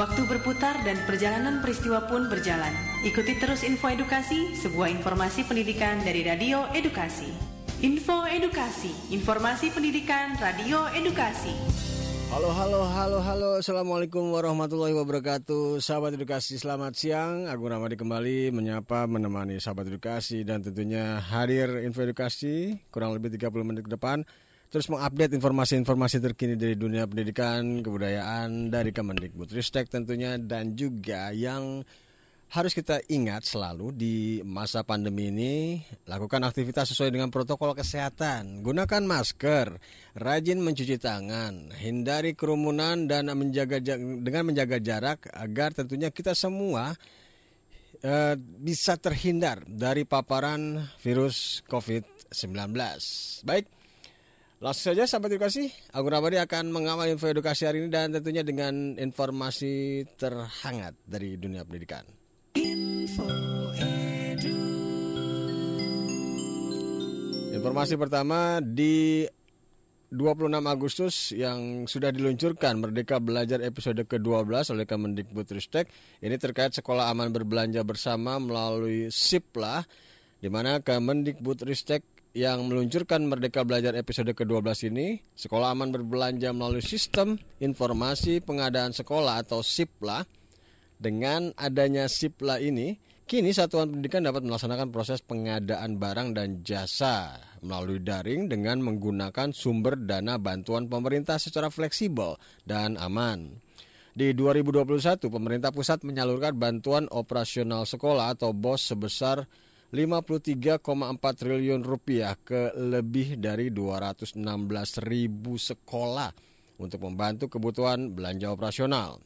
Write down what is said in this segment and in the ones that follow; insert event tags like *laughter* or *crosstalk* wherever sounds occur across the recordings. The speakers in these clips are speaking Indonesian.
Waktu berputar dan perjalanan peristiwa pun berjalan. Ikuti terus info edukasi, sebuah informasi pendidikan dari Radio Edukasi. Info Edukasi, informasi pendidikan Radio Edukasi. Halo, halo, halo, halo. Assalamualaikum warahmatullahi wabarakatuh. Sahabat edukasi, selamat siang. Agung Ramadi kembali menyapa, menemani sahabat edukasi dan tentunya hadir info edukasi kurang lebih 30 menit ke depan terus mengupdate informasi-informasi terkini dari dunia pendidikan, kebudayaan dari Kemendikbudristek tentunya dan juga yang harus kita ingat selalu di masa pandemi ini lakukan aktivitas sesuai dengan protokol kesehatan, gunakan masker, rajin mencuci tangan, hindari kerumunan dan menjaga dengan menjaga jarak agar tentunya kita semua uh, bisa terhindar dari paparan virus COVID-19. Baik, Langsung saja sahabat edukasi, Agung Ramadi akan mengawal info edukasi hari ini dan tentunya dengan informasi terhangat dari dunia pendidikan. Info edu. Informasi pertama di 26 Agustus yang sudah diluncurkan Merdeka Belajar episode ke-12 oleh Kemendikbudristek ini terkait sekolah aman berbelanja bersama melalui SIPLA di mana Kemendikbudristek yang meluncurkan Merdeka Belajar episode ke-12 ini, Sekolah Aman Berbelanja melalui Sistem Informasi Pengadaan Sekolah atau SIPLA. Dengan adanya SIPLA ini, kini satuan pendidikan dapat melaksanakan proses pengadaan barang dan jasa melalui daring dengan menggunakan sumber dana bantuan pemerintah secara fleksibel dan aman. Di 2021, pemerintah pusat menyalurkan bantuan operasional sekolah atau BOS sebesar 53,4 triliun rupiah ke lebih dari 216 ribu sekolah untuk membantu kebutuhan belanja operasional.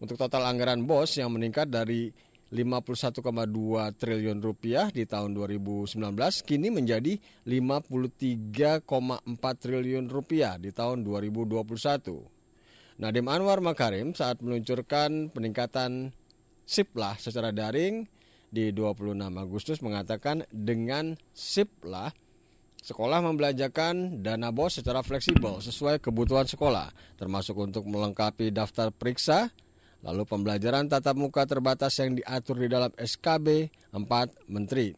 Untuk total anggaran BOS yang meningkat dari 51,2 triliun rupiah di tahun 2019 kini menjadi 53,4 triliun rupiah di tahun 2021. Nadiem Anwar Makarim saat meluncurkan peningkatan SIPLAH secara daring di 26 Agustus mengatakan dengan SIP lah sekolah membelanjakan dana BOS secara fleksibel sesuai kebutuhan sekolah, termasuk untuk melengkapi daftar periksa, lalu pembelajaran tatap muka terbatas yang diatur di dalam SKB 4 Menteri.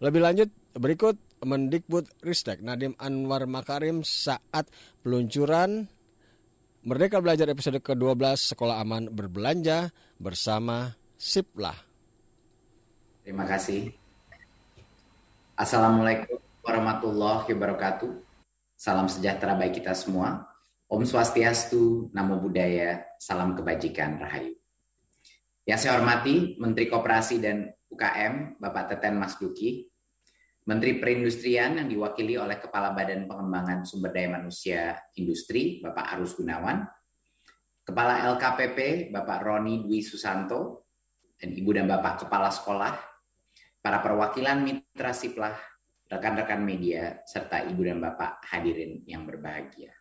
Lebih lanjut, berikut Mendikbud Ristek Nadiem Anwar Makarim saat peluncuran Merdeka Belajar episode ke-12 Sekolah Aman Berbelanja bersama Siplah. Terima kasih. Assalamualaikum warahmatullahi wabarakatuh. Salam sejahtera bagi kita semua. Om Swastiastu, Namo Buddhaya, Salam Kebajikan, Rahayu. Yang saya hormati Menteri Koperasi dan UKM, Bapak Teten Mas Duki, Menteri Perindustrian yang diwakili oleh Kepala Badan Pengembangan Sumber Daya Manusia Industri, Bapak Arus Gunawan, Kepala LKPP, Bapak Roni Dwi Susanto, dan Ibu dan Bapak Kepala Sekolah, para perwakilan mitra siplah, rekan-rekan media, serta ibu dan bapak hadirin yang berbahagia.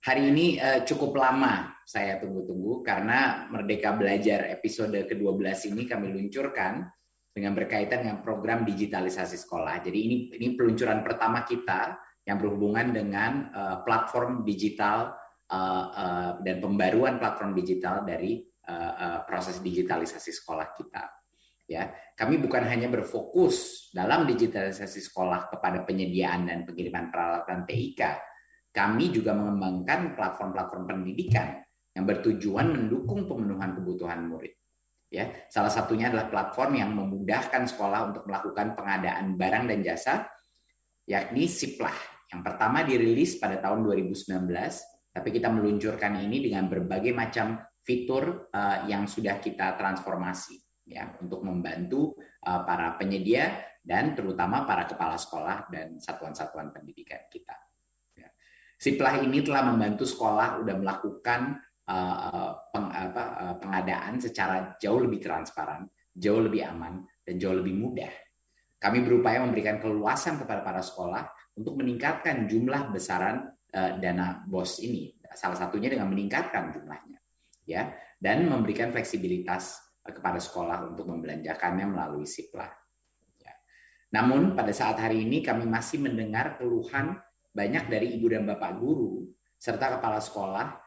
Hari ini uh, cukup lama saya tunggu-tunggu karena Merdeka Belajar episode ke-12 ini kami luncurkan dengan berkaitan dengan program digitalisasi sekolah. Jadi ini ini peluncuran pertama kita yang berhubungan dengan uh, platform digital uh, uh, dan pembaruan platform digital dari uh, uh, proses digitalisasi sekolah kita ya. Kami bukan hanya berfokus dalam digitalisasi sekolah kepada penyediaan dan pengiriman peralatan TIK kami juga mengembangkan platform-platform pendidikan yang bertujuan mendukung pemenuhan kebutuhan murid ya. Salah satunya adalah platform yang memudahkan sekolah untuk melakukan pengadaan barang dan jasa yakni Siplah yang pertama dirilis pada tahun 2019 tapi kita meluncurkan ini dengan berbagai macam fitur uh, yang sudah kita transformasi ya untuk membantu uh, para penyedia dan terutama para kepala sekolah dan satuan-satuan pendidikan kita. Ya. Siplah ini telah membantu sekolah sudah melakukan uh, peng, apa, uh, pengadaan secara jauh lebih transparan, jauh lebih aman, dan jauh lebih mudah. Kami berupaya memberikan keluasan kepada para sekolah untuk meningkatkan jumlah besaran uh, dana BOS ini. Salah satunya dengan meningkatkan jumlahnya, ya, dan memberikan fleksibilitas kepada sekolah untuk membelanjakannya melalui Siplah. Ya. Namun pada saat hari ini kami masih mendengar keluhan banyak dari ibu dan bapak guru serta kepala sekolah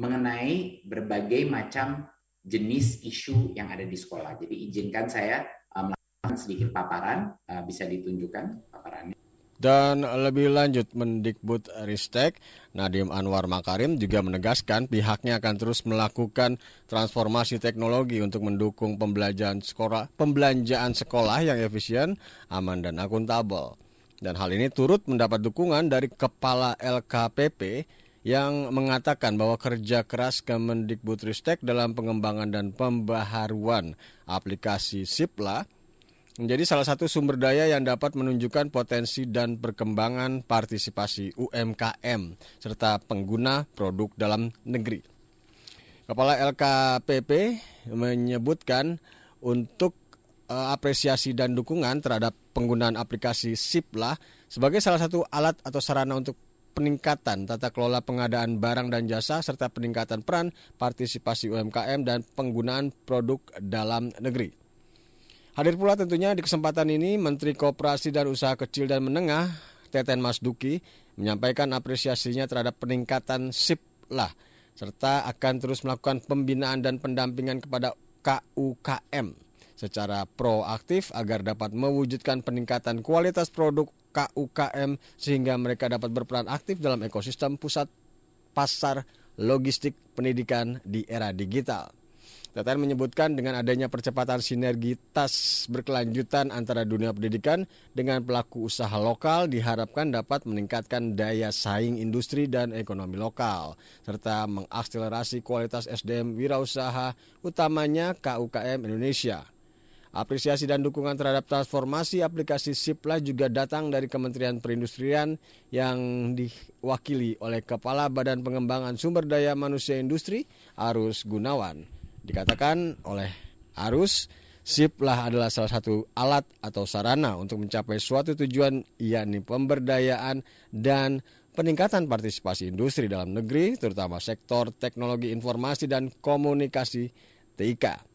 mengenai berbagai macam jenis isu yang ada di sekolah. Jadi izinkan saya uh, melakukan sedikit paparan, uh, bisa ditunjukkan paparannya. Dan lebih lanjut Mendikbud Ristek, Nadiem Anwar Makarim juga menegaskan pihaknya akan terus melakukan transformasi teknologi untuk mendukung pembelajaran sekolah, pembelanjaan sekolah yang efisien, aman dan akuntabel. Dan hal ini turut mendapat dukungan dari Kepala LKPP yang mengatakan bahwa kerja keras Kemendikbudristek dalam pengembangan dan pembaharuan aplikasi SIPLA menjadi salah satu sumber daya yang dapat menunjukkan potensi dan perkembangan partisipasi UMKM serta pengguna produk dalam negeri. Kepala LKPP menyebutkan untuk uh, apresiasi dan dukungan terhadap penggunaan aplikasi SIPLA sebagai salah satu alat atau sarana untuk peningkatan tata kelola pengadaan barang dan jasa serta peningkatan peran partisipasi UMKM dan penggunaan produk dalam negeri. Hadir pula tentunya di kesempatan ini Menteri Koperasi dan Usaha Kecil dan Menengah Teten Mas Duki menyampaikan apresiasinya terhadap peningkatan SIPLA serta akan terus melakukan pembinaan dan pendampingan kepada KUKM secara proaktif agar dapat mewujudkan peningkatan kualitas produk KUKM sehingga mereka dapat berperan aktif dalam ekosistem pusat pasar logistik pendidikan di era digital. Teten menyebutkan dengan adanya percepatan sinergitas berkelanjutan antara dunia pendidikan dengan pelaku usaha lokal diharapkan dapat meningkatkan daya saing industri dan ekonomi lokal, serta mengakselerasi kualitas SDM wirausaha utamanya KUKM Indonesia. Apresiasi dan dukungan terhadap transformasi aplikasi SIPLA juga datang dari Kementerian Perindustrian yang diwakili oleh Kepala Badan Pengembangan Sumber Daya Manusia Industri, Arus Gunawan. Dikatakan oleh Arus, SIPLA adalah salah satu alat atau sarana untuk mencapai suatu tujuan yakni pemberdayaan dan peningkatan partisipasi industri dalam negeri, terutama sektor teknologi informasi dan komunikasi TIK.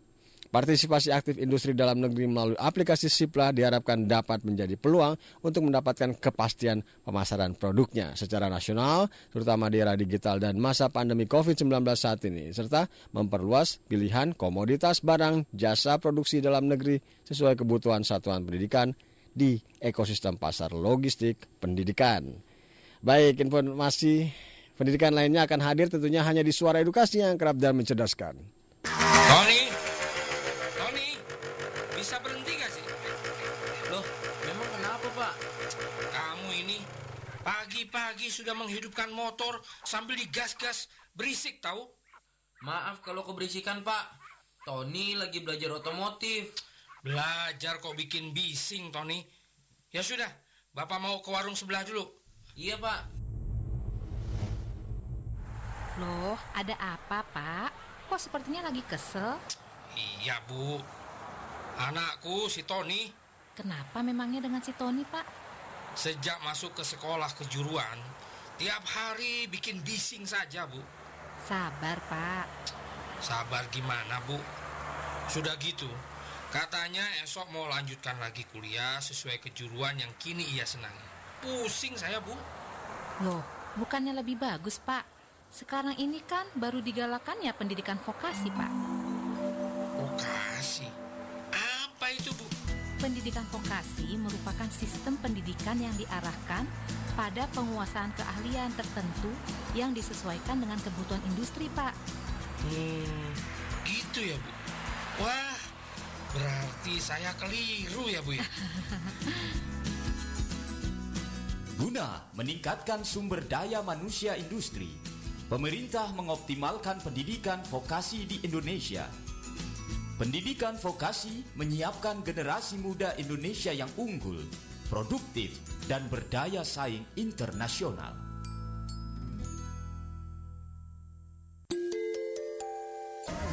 Partisipasi aktif industri dalam negeri melalui aplikasi Sipla diharapkan dapat menjadi peluang untuk mendapatkan kepastian pemasaran produknya secara nasional, terutama di era digital dan masa pandemi COVID-19 saat ini, serta memperluas pilihan komoditas barang jasa produksi dalam negeri sesuai kebutuhan satuan pendidikan di ekosistem pasar logistik pendidikan. Baik, informasi pendidikan lainnya akan hadir tentunya hanya di suara edukasi yang kerap dan mencerdaskan. Tony, bisa berhenti gak sih? Loh, memang kenapa pak? Kamu ini sudah menghidupkan motor sambil digas-gas berisik tahu? Maaf kalau keberisikan pak. Tony lagi belajar otomotif. Belajar kok bikin bising Tony. Ya sudah, Bapak mau ke warung sebelah dulu. Iya pak. Loh, ada apa pak? Kok sepertinya lagi kesel? Iya Bu, Anakku si Tony. Kenapa memangnya dengan si Tony, Pak? Sejak masuk ke sekolah kejuruan, tiap hari bikin bising saja, Bu. Sabar, Pak. Sabar gimana, Bu? Sudah gitu, katanya esok mau lanjutkan lagi kuliah sesuai kejuruan yang kini ia senangi. Pusing saya, Bu. Loh, bukannya lebih bagus, Pak? Sekarang ini kan baru digalakan ya pendidikan vokasi, Pak. Vokasi? itu, Bu? Pendidikan vokasi merupakan sistem pendidikan yang diarahkan pada penguasaan keahlian tertentu yang disesuaikan dengan kebutuhan industri, Pak. Hmm, gitu ya, Bu. Wah, berarti saya keliru ya, Bu ya. *laughs* Guna meningkatkan sumber daya manusia industri, pemerintah mengoptimalkan pendidikan vokasi di Indonesia Pendidikan vokasi menyiapkan generasi muda Indonesia yang unggul, produktif, dan berdaya saing internasional.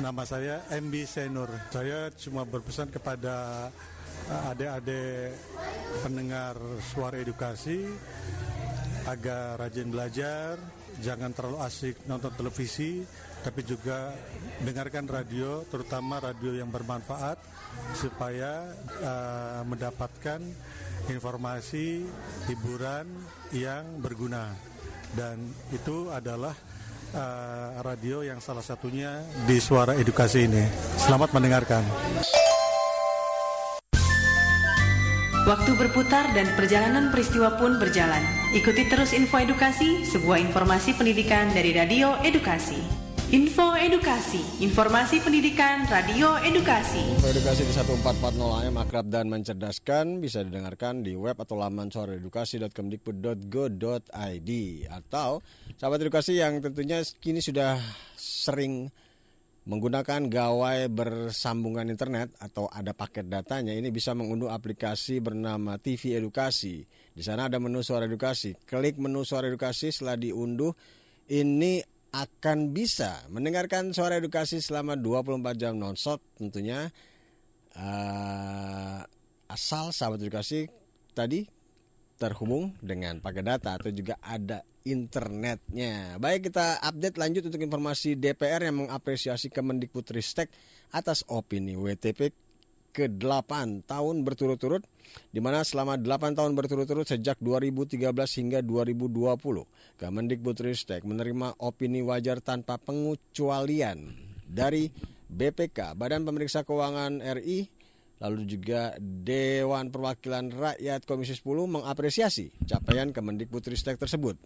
Nama saya MB Senur. Saya cuma berpesan kepada eh, adik-adik pendengar suara edukasi agar rajin belajar, jangan terlalu asik nonton televisi, tapi juga dengarkan radio, terutama radio yang bermanfaat supaya uh, mendapatkan informasi hiburan yang berguna dan itu adalah uh, radio yang salah satunya di Suara Edukasi ini. Selamat mendengarkan. Waktu berputar dan perjalanan peristiwa pun berjalan. Ikuti terus info edukasi, sebuah informasi pendidikan dari Radio Edukasi. Info Edukasi, informasi pendidikan Radio Edukasi. Info Edukasi di 1440 AM akrab dan mencerdaskan bisa didengarkan di web atau laman suaraedukasi.kemdikbud.go.id atau sahabat edukasi yang tentunya kini sudah sering menggunakan gawai bersambungan internet atau ada paket datanya ini bisa mengunduh aplikasi bernama TV Edukasi. Di sana ada menu suara edukasi. Klik menu suara edukasi setelah diunduh ini akan bisa mendengarkan suara edukasi selama 24 jam nonstop tentunya uh, asal sahabat edukasi tadi terhubung dengan pakai data atau juga ada internetnya. Baik kita update lanjut untuk informasi DPR yang mengapresiasi Kemendikbudristek atas opini WTP ke-8 tahun berturut-turut di mana selama 8 tahun berturut-turut sejak 2013 hingga 2020 Kemendikbudristek menerima opini wajar tanpa pengecualian dari BPK Badan Pemeriksa Keuangan RI lalu juga Dewan Perwakilan Rakyat Komisi 10 mengapresiasi capaian Kemendikbudristek tersebut.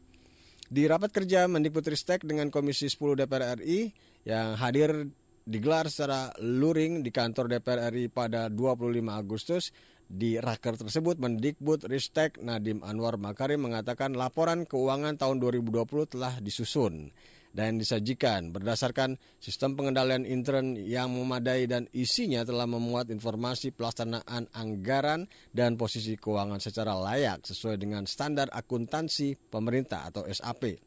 Di rapat kerja Mendikbudristek dengan Komisi 10 DPR RI yang hadir digelar secara luring di kantor DPR RI pada 25 Agustus. Di raker tersebut, Mendikbud Ristek Nadim Anwar Makarim mengatakan laporan keuangan tahun 2020 telah disusun dan disajikan berdasarkan sistem pengendalian intern yang memadai dan isinya telah memuat informasi pelaksanaan anggaran dan posisi keuangan secara layak sesuai dengan standar akuntansi pemerintah atau SAP.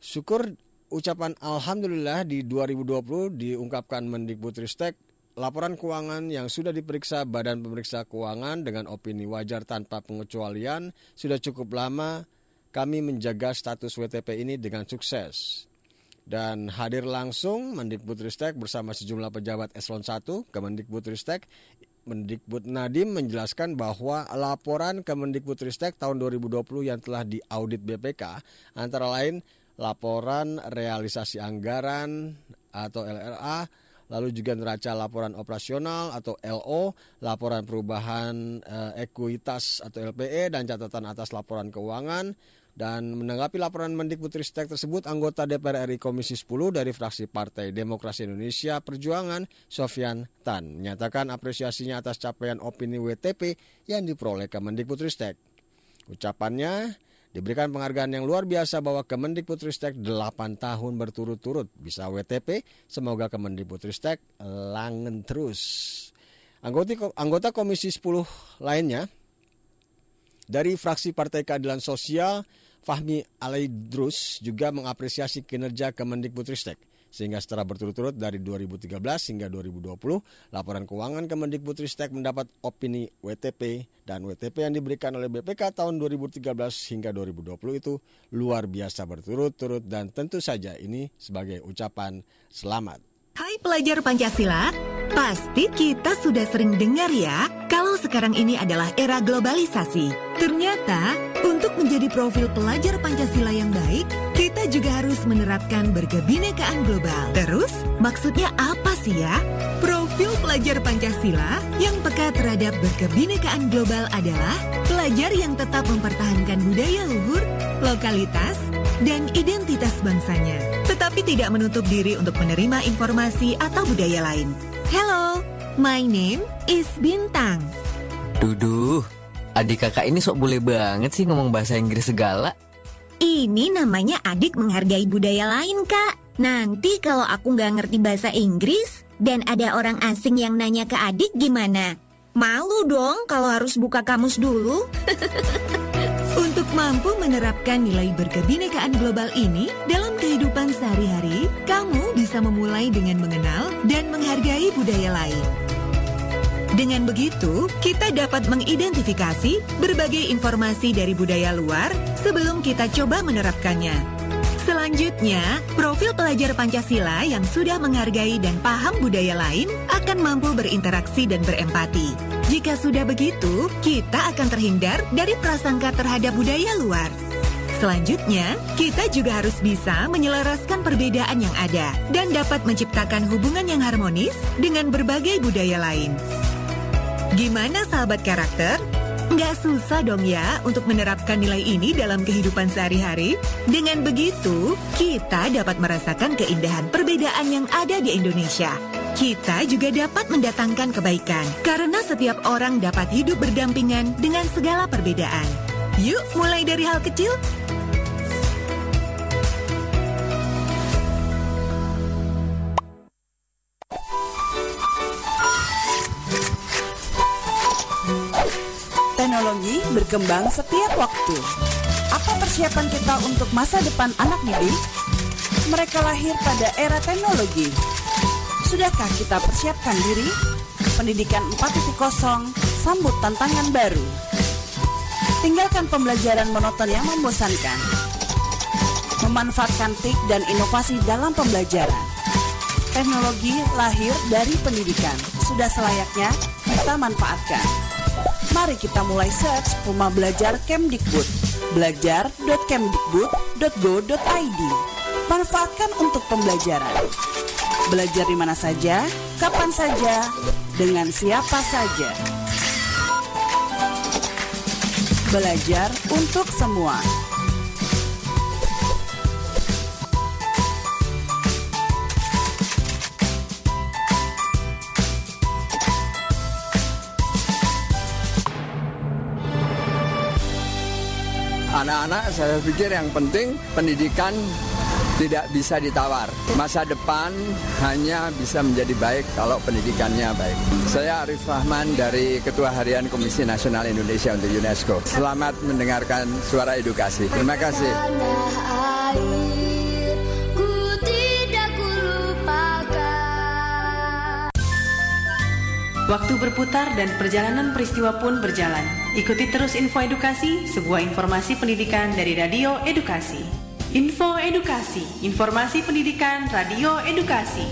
Syukur ucapan Alhamdulillah di 2020 diungkapkan Mendikbudristek laporan keuangan yang sudah diperiksa Badan Pemeriksa Keuangan dengan opini wajar tanpa pengecualian sudah cukup lama kami menjaga status WTP ini dengan sukses. Dan hadir langsung Mendikbudristek bersama sejumlah pejabat eselon 1 Kemendikbudristek Mendikbud Nadim menjelaskan bahwa laporan Kemendikbudristek tahun 2020 yang telah diaudit BPK antara lain laporan realisasi anggaran atau LRA, lalu juga neraca laporan operasional atau LO, laporan perubahan eh, ekuitas atau LPE dan catatan atas laporan keuangan. Dan menanggapi laporan Mendikbudristek tersebut, anggota DPR RI Komisi 10 dari fraksi Partai Demokrasi Indonesia Perjuangan, Sofian Tan, menyatakan apresiasinya atas capaian opini WTP yang diperoleh Kemendikbudristek. Ucapannya, Diberikan penghargaan yang luar biasa bahwa Kemendikbudristek 8 tahun berturut-turut bisa WTP. Semoga Kemendikbudristek langen terus. Anggota, anggota Komisi 10 lainnya dari fraksi Partai Keadilan Sosial Fahmi Alaidrus juga mengapresiasi kinerja Kemendikbudristek sehingga setelah berturut-turut dari 2013 hingga 2020, laporan keuangan Kemendikbudristek mendapat opini WTP dan WTP yang diberikan oleh BPK tahun 2013 hingga 2020 itu luar biasa berturut-turut dan tentu saja ini sebagai ucapan selamat. Hai pelajar Pancasila, pasti kita sudah sering dengar ya kalau sekarang ini adalah era globalisasi. Ternyata untuk menjadi profil pelajar Pancasila yang baik, kita juga harus menerapkan berkebinekaan global. Terus, maksudnya apa sih ya? Profil pelajar Pancasila yang peka terhadap berkebinekaan global adalah pelajar yang tetap mempertahankan budaya luhur, lokalitas, dan identitas bangsanya, tetapi tidak menutup diri untuk menerima informasi atau budaya lain. Hello, my name is Bintang. Duduh, adik kakak ini sok boleh banget sih ngomong bahasa Inggris segala. Ini namanya adik menghargai budaya lain, Kak. Nanti kalau aku nggak ngerti bahasa Inggris dan ada orang asing yang nanya ke adik gimana? Malu dong kalau harus buka kamus dulu. *laughs* Mampu menerapkan nilai berkebinekaan global ini dalam kehidupan sehari-hari, kamu bisa memulai dengan mengenal dan menghargai budaya lain. Dengan begitu, kita dapat mengidentifikasi berbagai informasi dari budaya luar sebelum kita coba menerapkannya. Selanjutnya, profil pelajar Pancasila yang sudah menghargai dan paham budaya lain akan mampu berinteraksi dan berempati. Jika sudah begitu, kita akan terhindar dari prasangka terhadap budaya luar. Selanjutnya, kita juga harus bisa menyelaraskan perbedaan yang ada dan dapat menciptakan hubungan yang harmonis dengan berbagai budaya lain. Gimana sahabat karakter? Nggak susah dong ya untuk menerapkan nilai ini dalam kehidupan sehari-hari. Dengan begitu, kita dapat merasakan keindahan perbedaan yang ada di Indonesia. Kita juga dapat mendatangkan kebaikan karena setiap orang dapat hidup berdampingan dengan segala perbedaan. Yuk, mulai dari hal kecil. Teknologi berkembang setiap waktu. Apa persiapan kita untuk masa depan anak didik? Mereka lahir pada era teknologi. Sudahkah kita persiapkan diri? Pendidikan 4.0 sambut tantangan baru. Tinggalkan pembelajaran monoton yang membosankan. Memanfaatkan TIK dan inovasi dalam pembelajaran. Teknologi lahir dari pendidikan. Sudah selayaknya kita manfaatkan. Mari kita mulai search Rumah Belajar Kemdikbud. Belajar.kemdikbud.go.id. Manfaatkan untuk pembelajaran. Belajar di mana saja, kapan saja, dengan siapa saja. Belajar untuk semua. Anak-anak saya pikir yang penting pendidikan tidak bisa ditawar. Masa depan hanya bisa menjadi baik kalau pendidikannya baik. Saya Arif Rahman dari Ketua Harian Komisi Nasional Indonesia untuk UNESCO. Selamat mendengarkan suara edukasi. Terima kasih. Waktu berputar dan perjalanan peristiwa pun berjalan. Ikuti terus info edukasi, sebuah informasi pendidikan dari Radio Edukasi. Info Edukasi, informasi pendidikan Radio Edukasi.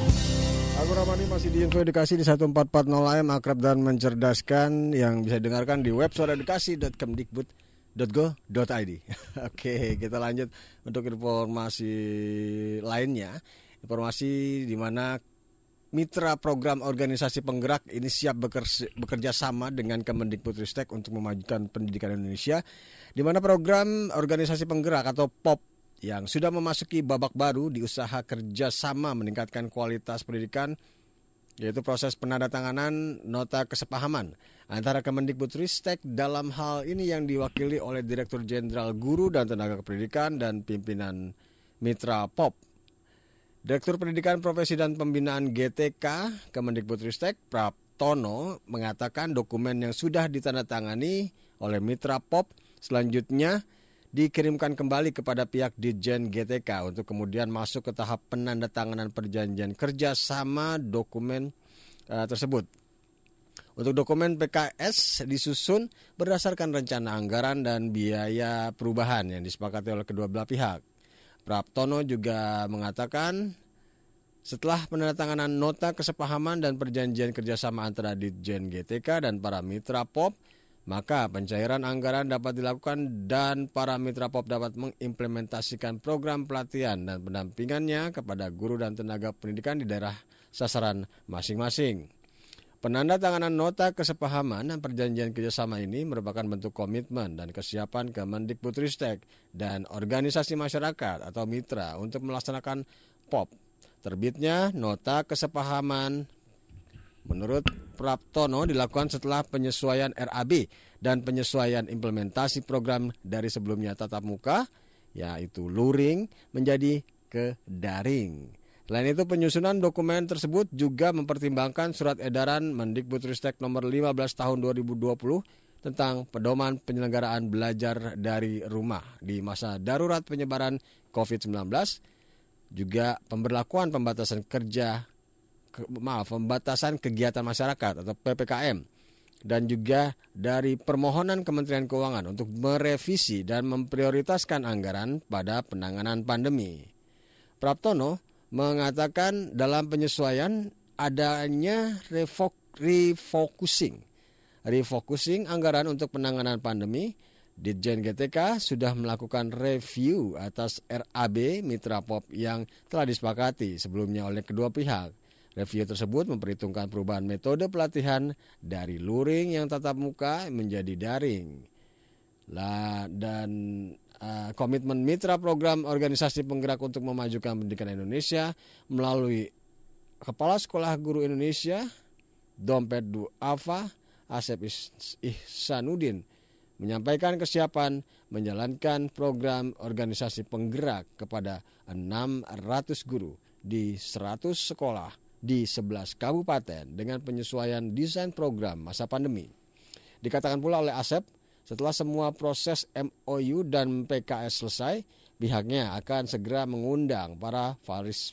Aku Ramani masih di Info Edukasi di 1440 AM akrab dan mencerdaskan yang bisa dengarkan di web suaraedukasi.kemdikbud.go.id. *laughs* Oke, kita lanjut untuk informasi lainnya. Informasi di mana mitra program organisasi penggerak ini siap bekerja, bekerja sama dengan Kemendikbudristek untuk memajukan pendidikan Indonesia di mana program organisasi penggerak atau POP yang sudah memasuki babak baru di usaha kerjasama meningkatkan kualitas pendidikan yaitu proses penandatanganan nota kesepahaman antara Kemendikbudristek dalam hal ini yang diwakili oleh Direktur Jenderal Guru dan Tenaga Kependidikan dan pimpinan Mitra POP. Direktur Pendidikan Profesi dan Pembinaan GTK Kemendikbudristek Praptono mengatakan dokumen yang sudah ditandatangani oleh Mitra POP selanjutnya dikirimkan kembali kepada pihak Ditjen GTK untuk kemudian masuk ke tahap penandatanganan perjanjian kerja sama dokumen uh, tersebut. Untuk dokumen PKS disusun berdasarkan rencana anggaran dan biaya perubahan yang disepakati oleh kedua belah pihak. Praptono juga mengatakan setelah penandatanganan nota kesepahaman dan perjanjian kerjasama antara Ditjen GTK dan para mitra POP, maka pencairan anggaran dapat dilakukan dan para mitra POP dapat mengimplementasikan program pelatihan dan pendampingannya kepada guru dan tenaga pendidikan di daerah sasaran masing-masing. Penandatanganan nota kesepahaman dan perjanjian kerjasama ini merupakan bentuk komitmen dan kesiapan Kemendikbudristek dan organisasi masyarakat atau mitra untuk melaksanakan POP. Terbitnya nota kesepahaman menurut Praptono dilakukan setelah penyesuaian RAB dan penyesuaian implementasi program dari sebelumnya tatap muka yaitu luring menjadi ke daring. Selain itu penyusunan dokumen tersebut juga mempertimbangkan surat edaran Mendikbudristek nomor 15 tahun 2020 tentang pedoman penyelenggaraan belajar dari rumah di masa darurat penyebaran COVID-19, juga pemberlakuan pembatasan kerja ke, maaf, pembatasan kegiatan masyarakat atau PPKM dan juga dari permohonan Kementerian Keuangan untuk merevisi dan memprioritaskan anggaran pada penanganan pandemi. Praptono mengatakan dalam penyesuaian adanya refocusing refocusing anggaran untuk penanganan pandemi Ditjen GTK sudah melakukan review atas RAB Mitra Pop yang telah disepakati sebelumnya oleh kedua pihak. Review tersebut memperhitungkan perubahan metode pelatihan dari luring yang tatap muka menjadi daring. Lah dan uh, komitmen mitra program organisasi penggerak untuk memajukan pendidikan Indonesia melalui Kepala Sekolah Guru Indonesia, Dompet Du Afa, Asep Ihsanuddin menyampaikan kesiapan menjalankan program organisasi penggerak kepada 600 guru di 100 sekolah di 11 kabupaten dengan penyesuaian desain program masa pandemi. Dikatakan pula oleh Asep, setelah semua proses MOU dan PKS selesai, pihaknya akan segera mengundang para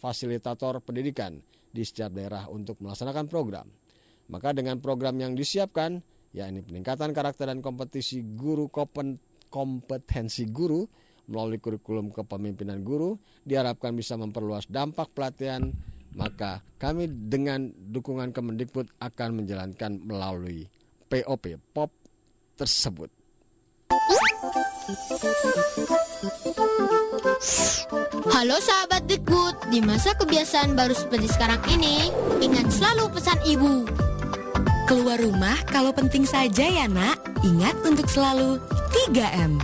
fasilitator pendidikan di setiap daerah untuk melaksanakan program. Maka dengan program yang disiapkan, yakni peningkatan karakter dan kompetisi guru kompetensi guru melalui kurikulum kepemimpinan guru diharapkan bisa memperluas dampak pelatihan maka kami dengan dukungan Kemendikbud akan menjalankan melalui POP POP tersebut. Halo sahabat Dikbud, di masa kebiasaan baru seperti sekarang ini, ingat selalu pesan ibu. Keluar rumah kalau penting saja ya nak, ingat untuk selalu 3M.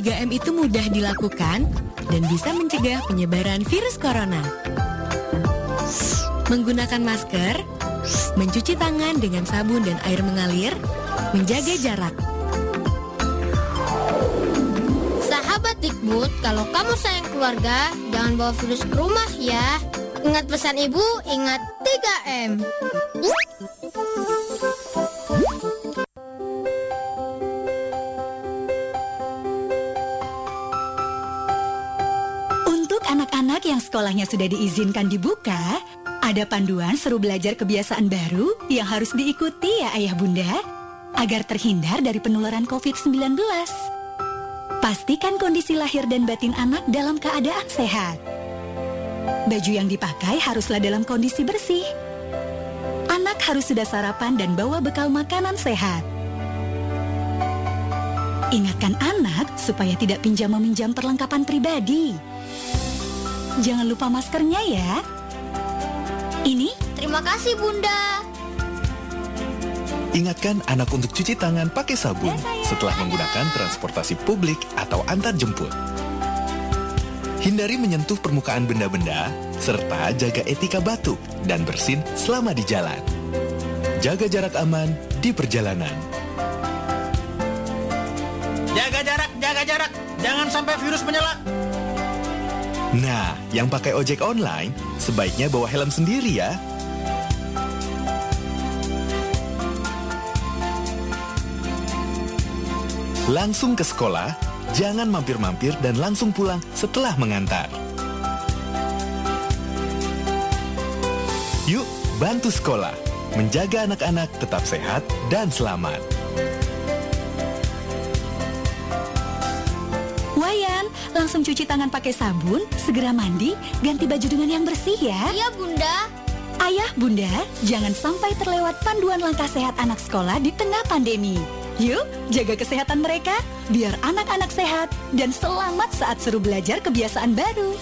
3M itu mudah dilakukan dan bisa mencegah penyebaran virus corona. Menggunakan masker, mencuci tangan dengan sabun dan air mengalir, menjaga jarak. Sahabat Dikbud, kalau kamu sayang keluarga, jangan bawa virus ke rumah ya. Ingat pesan ibu, ingat 3M. Sekolahnya sudah diizinkan dibuka, ada panduan seru belajar kebiasaan baru yang harus diikuti ya ayah bunda, agar terhindar dari penularan COVID-19. Pastikan kondisi lahir dan batin anak dalam keadaan sehat. Baju yang dipakai haruslah dalam kondisi bersih. Anak harus sudah sarapan dan bawa bekal makanan sehat. Ingatkan anak supaya tidak pinjam-meminjam perlengkapan pribadi. Jangan lupa maskernya ya. Ini Terima kasih Bunda. Ingatkan anak untuk cuci tangan pakai sabun setelah menggunakan transportasi publik atau antar jemput. Hindari menyentuh permukaan benda-benda, serta jaga etika batuk dan bersin selama di jalan. Jaga jarak aman di perjalanan. Jaga jarak, jaga jarak. Jangan sampai virus menyala. Nah, yang pakai ojek online, sebaiknya bawa helm sendiri ya. Langsung ke sekolah, jangan mampir-mampir dan langsung pulang setelah mengantar. Yuk, bantu sekolah, menjaga anak-anak tetap sehat dan selamat. Langsung cuci tangan pakai sabun, segera mandi, ganti baju dengan yang bersih ya. Iya Bunda. Ayah, Bunda, jangan sampai terlewat panduan langkah sehat anak sekolah di tengah pandemi. Yuk, jaga kesehatan mereka, biar anak-anak sehat dan selamat saat seru belajar kebiasaan baru.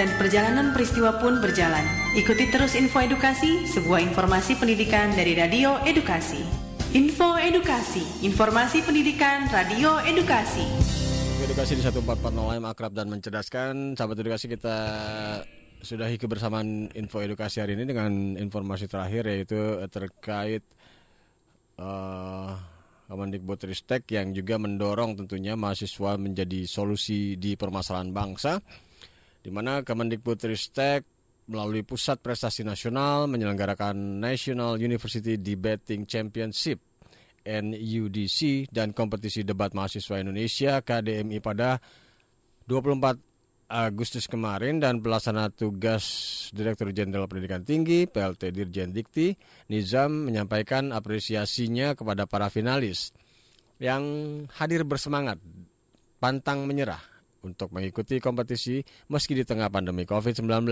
Dan perjalanan peristiwa pun berjalan. Ikuti terus info edukasi, sebuah informasi pendidikan dari Radio Edukasi. Info Edukasi, informasi pendidikan Radio Edukasi. Edukasi di 1440 AM akrab dan mencerdaskan. Sahabat edukasi kita sudahi kebersamaan info edukasi hari ini dengan informasi terakhir yaitu terkait uh, Kemendikbudristek yang juga mendorong tentunya mahasiswa menjadi solusi di permasalahan bangsa di mana Kemendikbudristek melalui Pusat Prestasi Nasional menyelenggarakan National University Debating Championship NUDC dan kompetisi debat mahasiswa Indonesia KDMI pada 24 Agustus kemarin. Dan pelaksana tugas Direktur Jenderal Pendidikan Tinggi PLT Dirjen Dikti Nizam menyampaikan apresiasinya kepada para finalis yang hadir bersemangat pantang menyerah untuk mengikuti kompetisi meski di tengah pandemi COVID-19.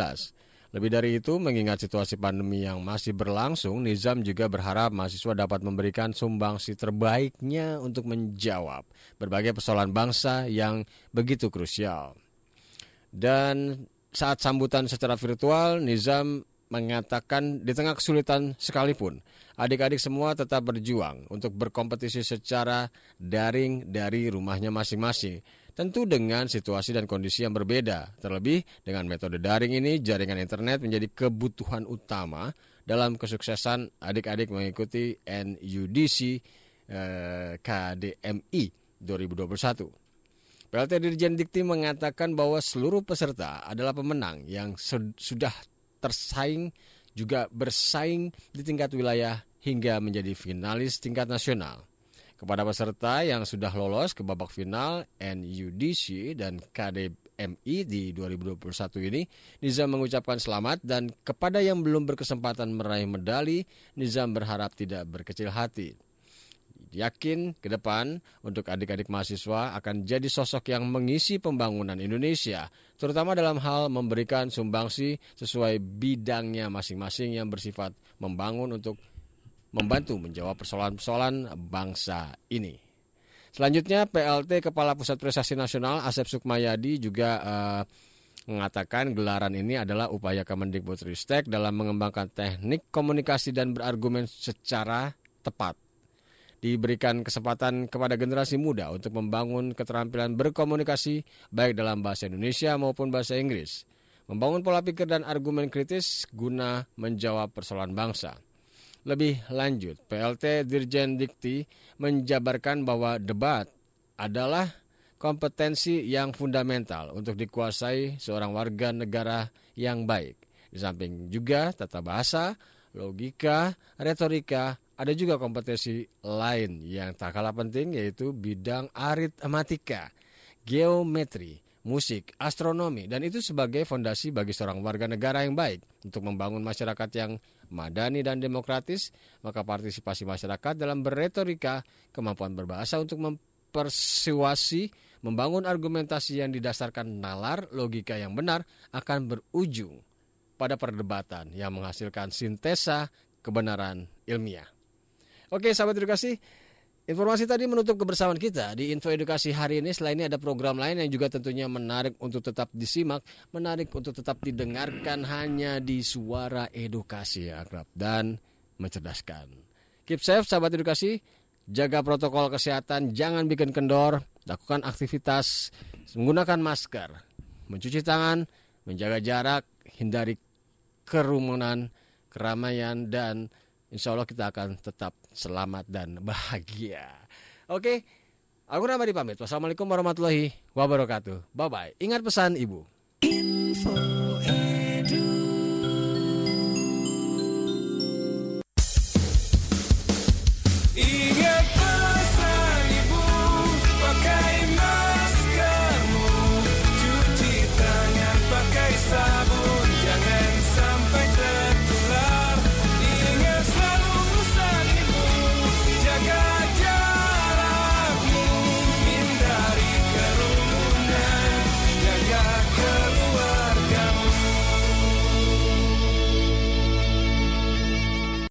Lebih dari itu, mengingat situasi pandemi yang masih berlangsung, Nizam juga berharap mahasiswa dapat memberikan sumbangsi terbaiknya untuk menjawab berbagai persoalan bangsa yang begitu krusial. Dan saat sambutan secara virtual, Nizam mengatakan di tengah kesulitan sekalipun, adik-adik semua tetap berjuang untuk berkompetisi secara daring dari rumahnya masing-masing. Tentu dengan situasi dan kondisi yang berbeda. Terlebih dengan metode daring ini, jaringan internet menjadi kebutuhan utama dalam kesuksesan adik-adik mengikuti NUDC eh, KDMI 2021. PLT Dirjen Dikti mengatakan bahwa seluruh peserta adalah pemenang yang sudah tersaing juga bersaing di tingkat wilayah hingga menjadi finalis tingkat nasional. Kepada peserta yang sudah lolos ke babak final NUDC dan KDMI di 2021 ini, Nizam mengucapkan selamat dan kepada yang belum berkesempatan meraih medali, Nizam berharap tidak berkecil hati. Yakin ke depan untuk adik-adik mahasiswa akan jadi sosok yang mengisi pembangunan Indonesia, terutama dalam hal memberikan sumbangsi sesuai bidangnya masing-masing yang bersifat membangun untuk membantu menjawab persoalan-persoalan bangsa ini. Selanjutnya PLT Kepala Pusat Prestasi Nasional Asep Sukmayadi juga uh, mengatakan gelaran ini adalah upaya Kemendikbudristek dalam mengembangkan teknik komunikasi dan berargumen secara tepat diberikan kesempatan kepada generasi muda untuk membangun keterampilan berkomunikasi baik dalam bahasa Indonesia maupun bahasa Inggris. Membangun pola pikir dan argumen kritis guna menjawab persoalan bangsa. Lebih lanjut, PLT Dirjen Dikti menjabarkan bahwa debat adalah kompetensi yang fundamental untuk dikuasai seorang warga negara yang baik. Di samping juga tata bahasa, logika, retorika, ada juga kompetensi lain yang tak kalah penting yaitu bidang aritmatika, geometri, musik, astronomi dan itu sebagai fondasi bagi seorang warga negara yang baik untuk membangun masyarakat yang madani dan demokratis, maka partisipasi masyarakat dalam berretorika, kemampuan berbahasa untuk mempersuasi, membangun argumentasi yang didasarkan nalar, logika yang benar akan berujung pada perdebatan yang menghasilkan sintesa kebenaran ilmiah. Oke, sahabat edukasi, informasi tadi menutup kebersamaan kita di Info Edukasi hari ini. Selain ini ada program lain yang juga tentunya menarik untuk tetap disimak, menarik untuk tetap didengarkan hanya di suara edukasi ya, akrab dan mencerdaskan. Keep safe, sahabat edukasi. Jaga protokol kesehatan, jangan bikin kendor, lakukan aktivitas menggunakan masker, mencuci tangan, menjaga jarak, hindari kerumunan, keramaian, dan insya Allah kita akan tetap selamat dan bahagia. Oke, aku Ramadi pamit. Wassalamualaikum warahmatullahi wabarakatuh. Bye-bye. Ingat pesan ibu. Info